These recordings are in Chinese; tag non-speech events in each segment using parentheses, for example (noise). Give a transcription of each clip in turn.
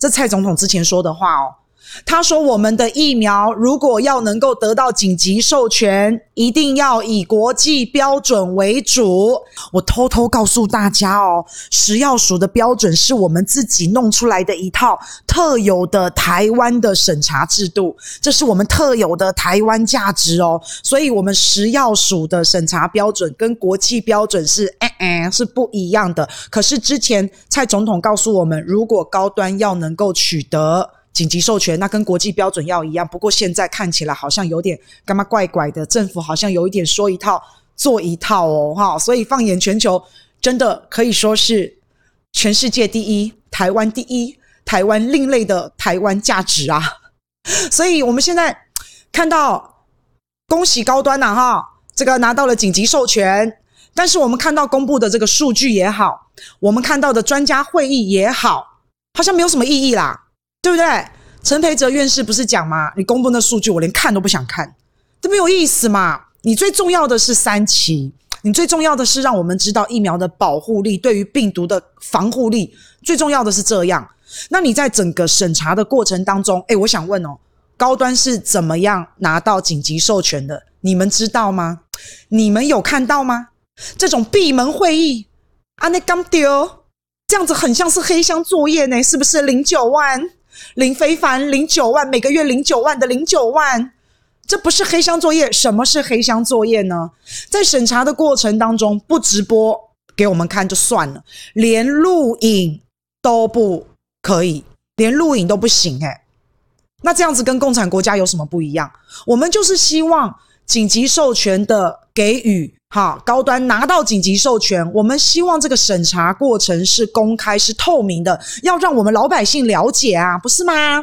这蔡总统之前说的话哦。他说：“我们的疫苗如果要能够得到紧急授权，一定要以国际标准为主。我偷偷告诉大家哦，食药署的标准是我们自己弄出来的一套特有的台湾的审查制度，这是我们特有的台湾价值哦。所以，我们食药署的审查标准跟国际标准是哎哎是不一样的。可是之前蔡总统告诉我们，如果高端要能够取得。”紧急授权，那跟国际标准要一样，不过现在看起来好像有点干嘛怪怪的，政府好像有一点说一套做一套哦，哈，所以放眼全球，真的可以说是全世界第一，台湾第一，台湾另类的台湾价值啊，(laughs) 所以我们现在看到，恭喜高端呐、哈，这个拿到了紧急授权，但是我们看到公布的这个数据也好，我们看到的专家会议也好，好像没有什么意义啦。对不对？陈培哲院士不是讲吗？你公布那数据，我连看都不想看，这没有意思嘛。你最重要的是三期，你最重要的是让我们知道疫苗的保护力，对于病毒的防护力，最重要的是这样。那你在整个审查的过程当中，诶，我想问哦，高端是怎么样拿到紧急授权的？你们知道吗？你们有看到吗？这种闭门会议，啊，那刚丢，这样子很像是黑箱作业呢，是不是？零九万。林飞帆领九万，每个月领九万的领九万，这不是黑箱作业？什么是黑箱作业呢？在审查的过程当中，不直播给我们看就算了，连录影都不可以，连录影都不行诶。那这样子跟共产国家有什么不一样？我们就是希望紧急授权的给予。好，高端拿到紧急授权，我们希望这个审查过程是公开、是透明的，要让我们老百姓了解啊，不是吗？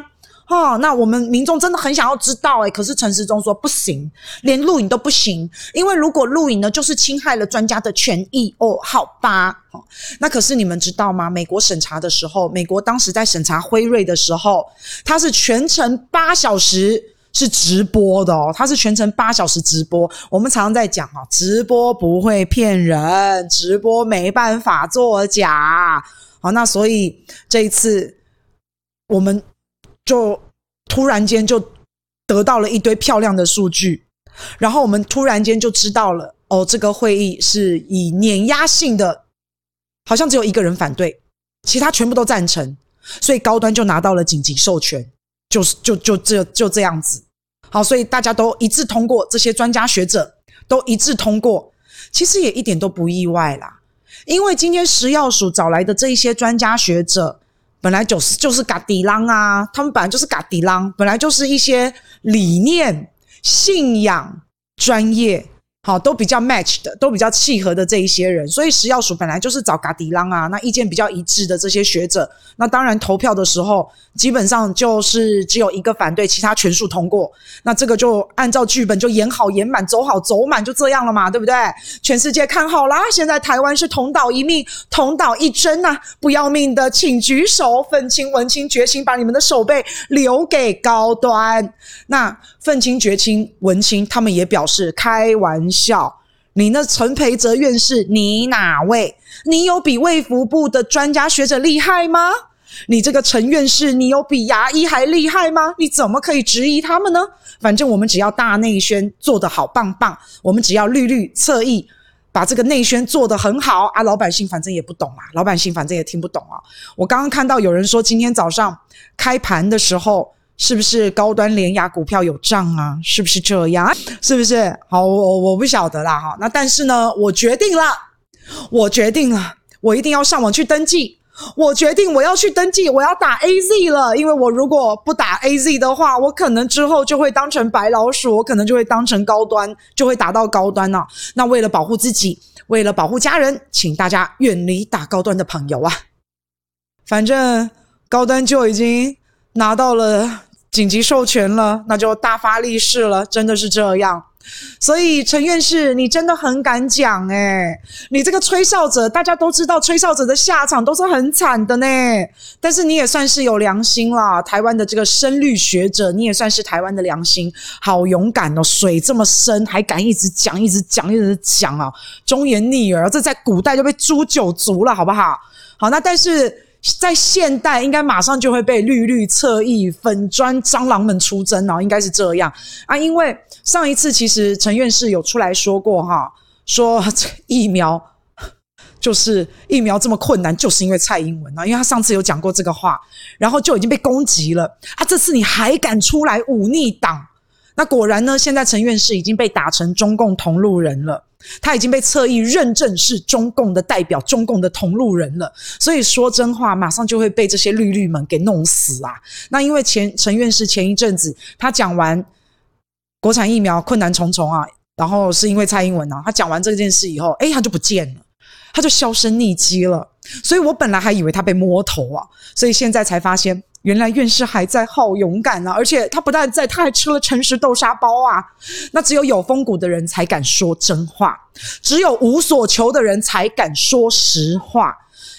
哦，那我们民众真的很想要知道诶，可是陈时中说不行，连录影都不行，因为如果录影呢，就是侵害了专家的权益哦。好吧，哦，那可是你们知道吗？美国审查的时候，美国当时在审查辉瑞的时候，它是全程八小时。是直播的哦，它是全程八小时直播。我们常常在讲哦，直播不会骗人，直播没办法作假。好，那所以这一次我们就突然间就得到了一堆漂亮的数据，然后我们突然间就知道了哦，这个会议是以碾压性的，好像只有一个人反对，其他全部都赞成，所以高端就拿到了紧急授权，就是就就这就这样子。好，所以大家都一致通过，这些专家学者都一致通过，其实也一点都不意外啦。因为今天食药署找来的这一些专家学者，本来就是就是嘎迪郎啊，他们本来就是嘎迪郎，本来就是一些理念、信仰、专业。好，都比较 match 的，都比较契合的这一些人，所以食药署本来就是找嘎迪郎啊，那意见比较一致的这些学者，那当然投票的时候，基本上就是只有一个反对，其他全数通过。那这个就按照剧本就演好演满，走好走满，就这样了嘛，对不对？全世界看好啦，现在台湾是同岛一命，同岛一针呐，不要命的请举手，愤青、文青、觉青，把你们的手背留给高端。那愤青、绝青、文青他们也表示开玩笑。你那陈培哲院士，你哪位？你有比卫福部的专家学者厉害吗？你这个陈院士，你有比牙医还厉害吗？你怎么可以质疑他们呢？反正我们只要大内宣做得好棒棒，我们只要绿绿侧翼把这个内宣做得很好啊，老百姓反正也不懂啊，老百姓反正也听不懂啊。我刚刚看到有人说，今天早上开盘的时候。是不是高端联亚股票有涨啊？是不是这样？是不是？好，我我不晓得啦哈。那但是呢，我决定了，我决定了，我一定要上网去登记。我决定我要去登记，我要打 AZ 了。因为我如果不打 AZ 的话，我可能之后就会当成白老鼠，我可能就会当成高端，就会打到高端了。那为了保护自己，为了保护家人，请大家远离打高端的朋友啊。反正高端就已经拿到了。紧急授权了，那就大发利市了，真的是这样。所以陈院士，你真的很敢讲诶，你这个吹哨者，大家都知道，吹哨者的下场都是很惨的呢。但是你也算是有良心啦，台湾的这个深绿学者，你也算是台湾的良心，好勇敢哦，水这么深，还敢一直讲，一直讲，一直讲啊，忠言逆耳，这在古代就被诛九族了，好不好？好，那但是。在现代应该马上就会被绿绿侧翼粉砖蟑螂们出征哦，应该是这样啊。因为上一次其实陈院士有出来说过哈，说这疫苗就是疫苗这么困难，就是因为蔡英文啊，因为他上次有讲过这个话，然后就已经被攻击了啊。这次你还敢出来忤逆党？那果然呢，现在陈院士已经被打成中共同路人了。他已经被侧翼认证是中共的代表，中共的同路人了。所以说真话，马上就会被这些绿绿们给弄死啊！那因为前陈院士前一阵子他讲完国产疫苗困难重重啊，然后是因为蔡英文啊，他讲完这件事以后，诶，他就不见了，他就销声匿迹了。所以我本来还以为他被摸头啊，所以现在才发现。原来院士还在，好勇敢啊！而且他不但在，他还吃了诚实豆沙包啊！那只有有风骨的人才敢说真话，只有无所求的人才敢说实话。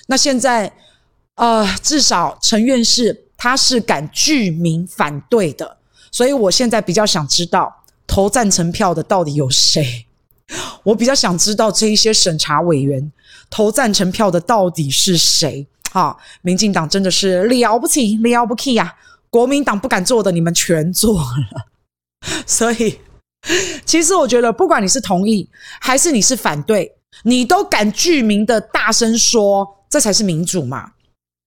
那现在，呃，至少陈院士他是敢具名反对的，所以我现在比较想知道投赞成票的到底有谁？我比较想知道这一些审查委员投赞成票的到底是谁？好，民进党真的是了不起，了不起呀、啊！国民党不敢做的，你们全做了。(laughs) 所以，其实我觉得，不管你是同意还是你是反对，你都敢具名的大声说，这才是民主嘛！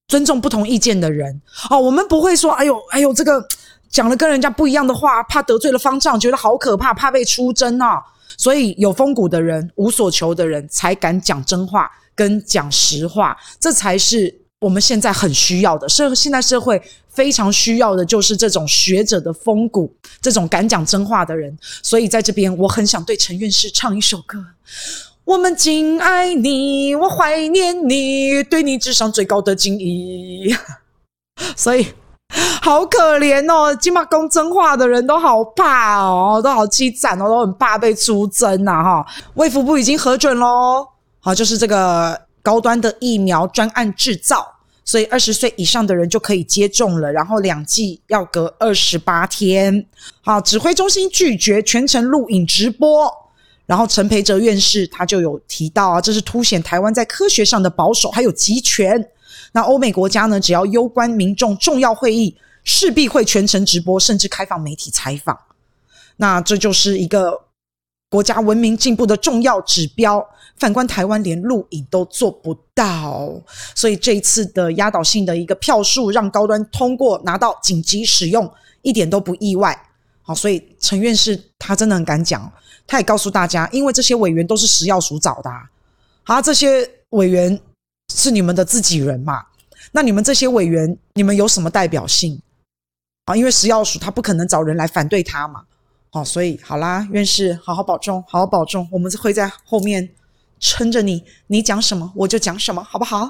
尊重不同意见的人。哦，我们不会说，哎呦，哎呦，这个讲了跟人家不一样的话，怕得罪了方丈，觉得好可怕，怕被出征啊！所以，有风骨的人、无所求的人才敢讲真话。跟讲实话，这才是我们现在很需要的。社现在社会非常需要的就是这种学者的风骨，这种敢讲真话的人。所以在这边，我很想对陈院士唱一首歌：我们敬爱你，我怀念你，对你致上最高的敬意。(laughs) 所以 (laughs) 好可怜哦，金马公真话的人都好怕哦，都好凄惨哦，都很怕被出征呐哈。卫福部已经核准喽。好，就是这个高端的疫苗专案制造，所以二十岁以上的人就可以接种了，然后两剂要隔二十八天。好，指挥中心拒绝全程录影直播，然后陈培哲院士他就有提到啊，这是凸显台湾在科学上的保守还有集权。那欧美国家呢，只要攸关民众重要会议，势必会全程直播，甚至开放媒体采访。那这就是一个。国家文明进步的重要指标，反观台湾连录影都做不到，所以这一次的压倒性的一个票数让高端通过拿到紧急使用，一点都不意外。好，所以陈院士他真的很敢讲，他也告诉大家，因为这些委员都是食药署找的，啊，这些委员是你们的自己人嘛，那你们这些委员，你们有什么代表性？啊，因为石药署他不可能找人来反对他嘛。好，所以好啦，院士好好保重，好好保重，我们会在后面撑着你，你讲什么我就讲什么，好不好？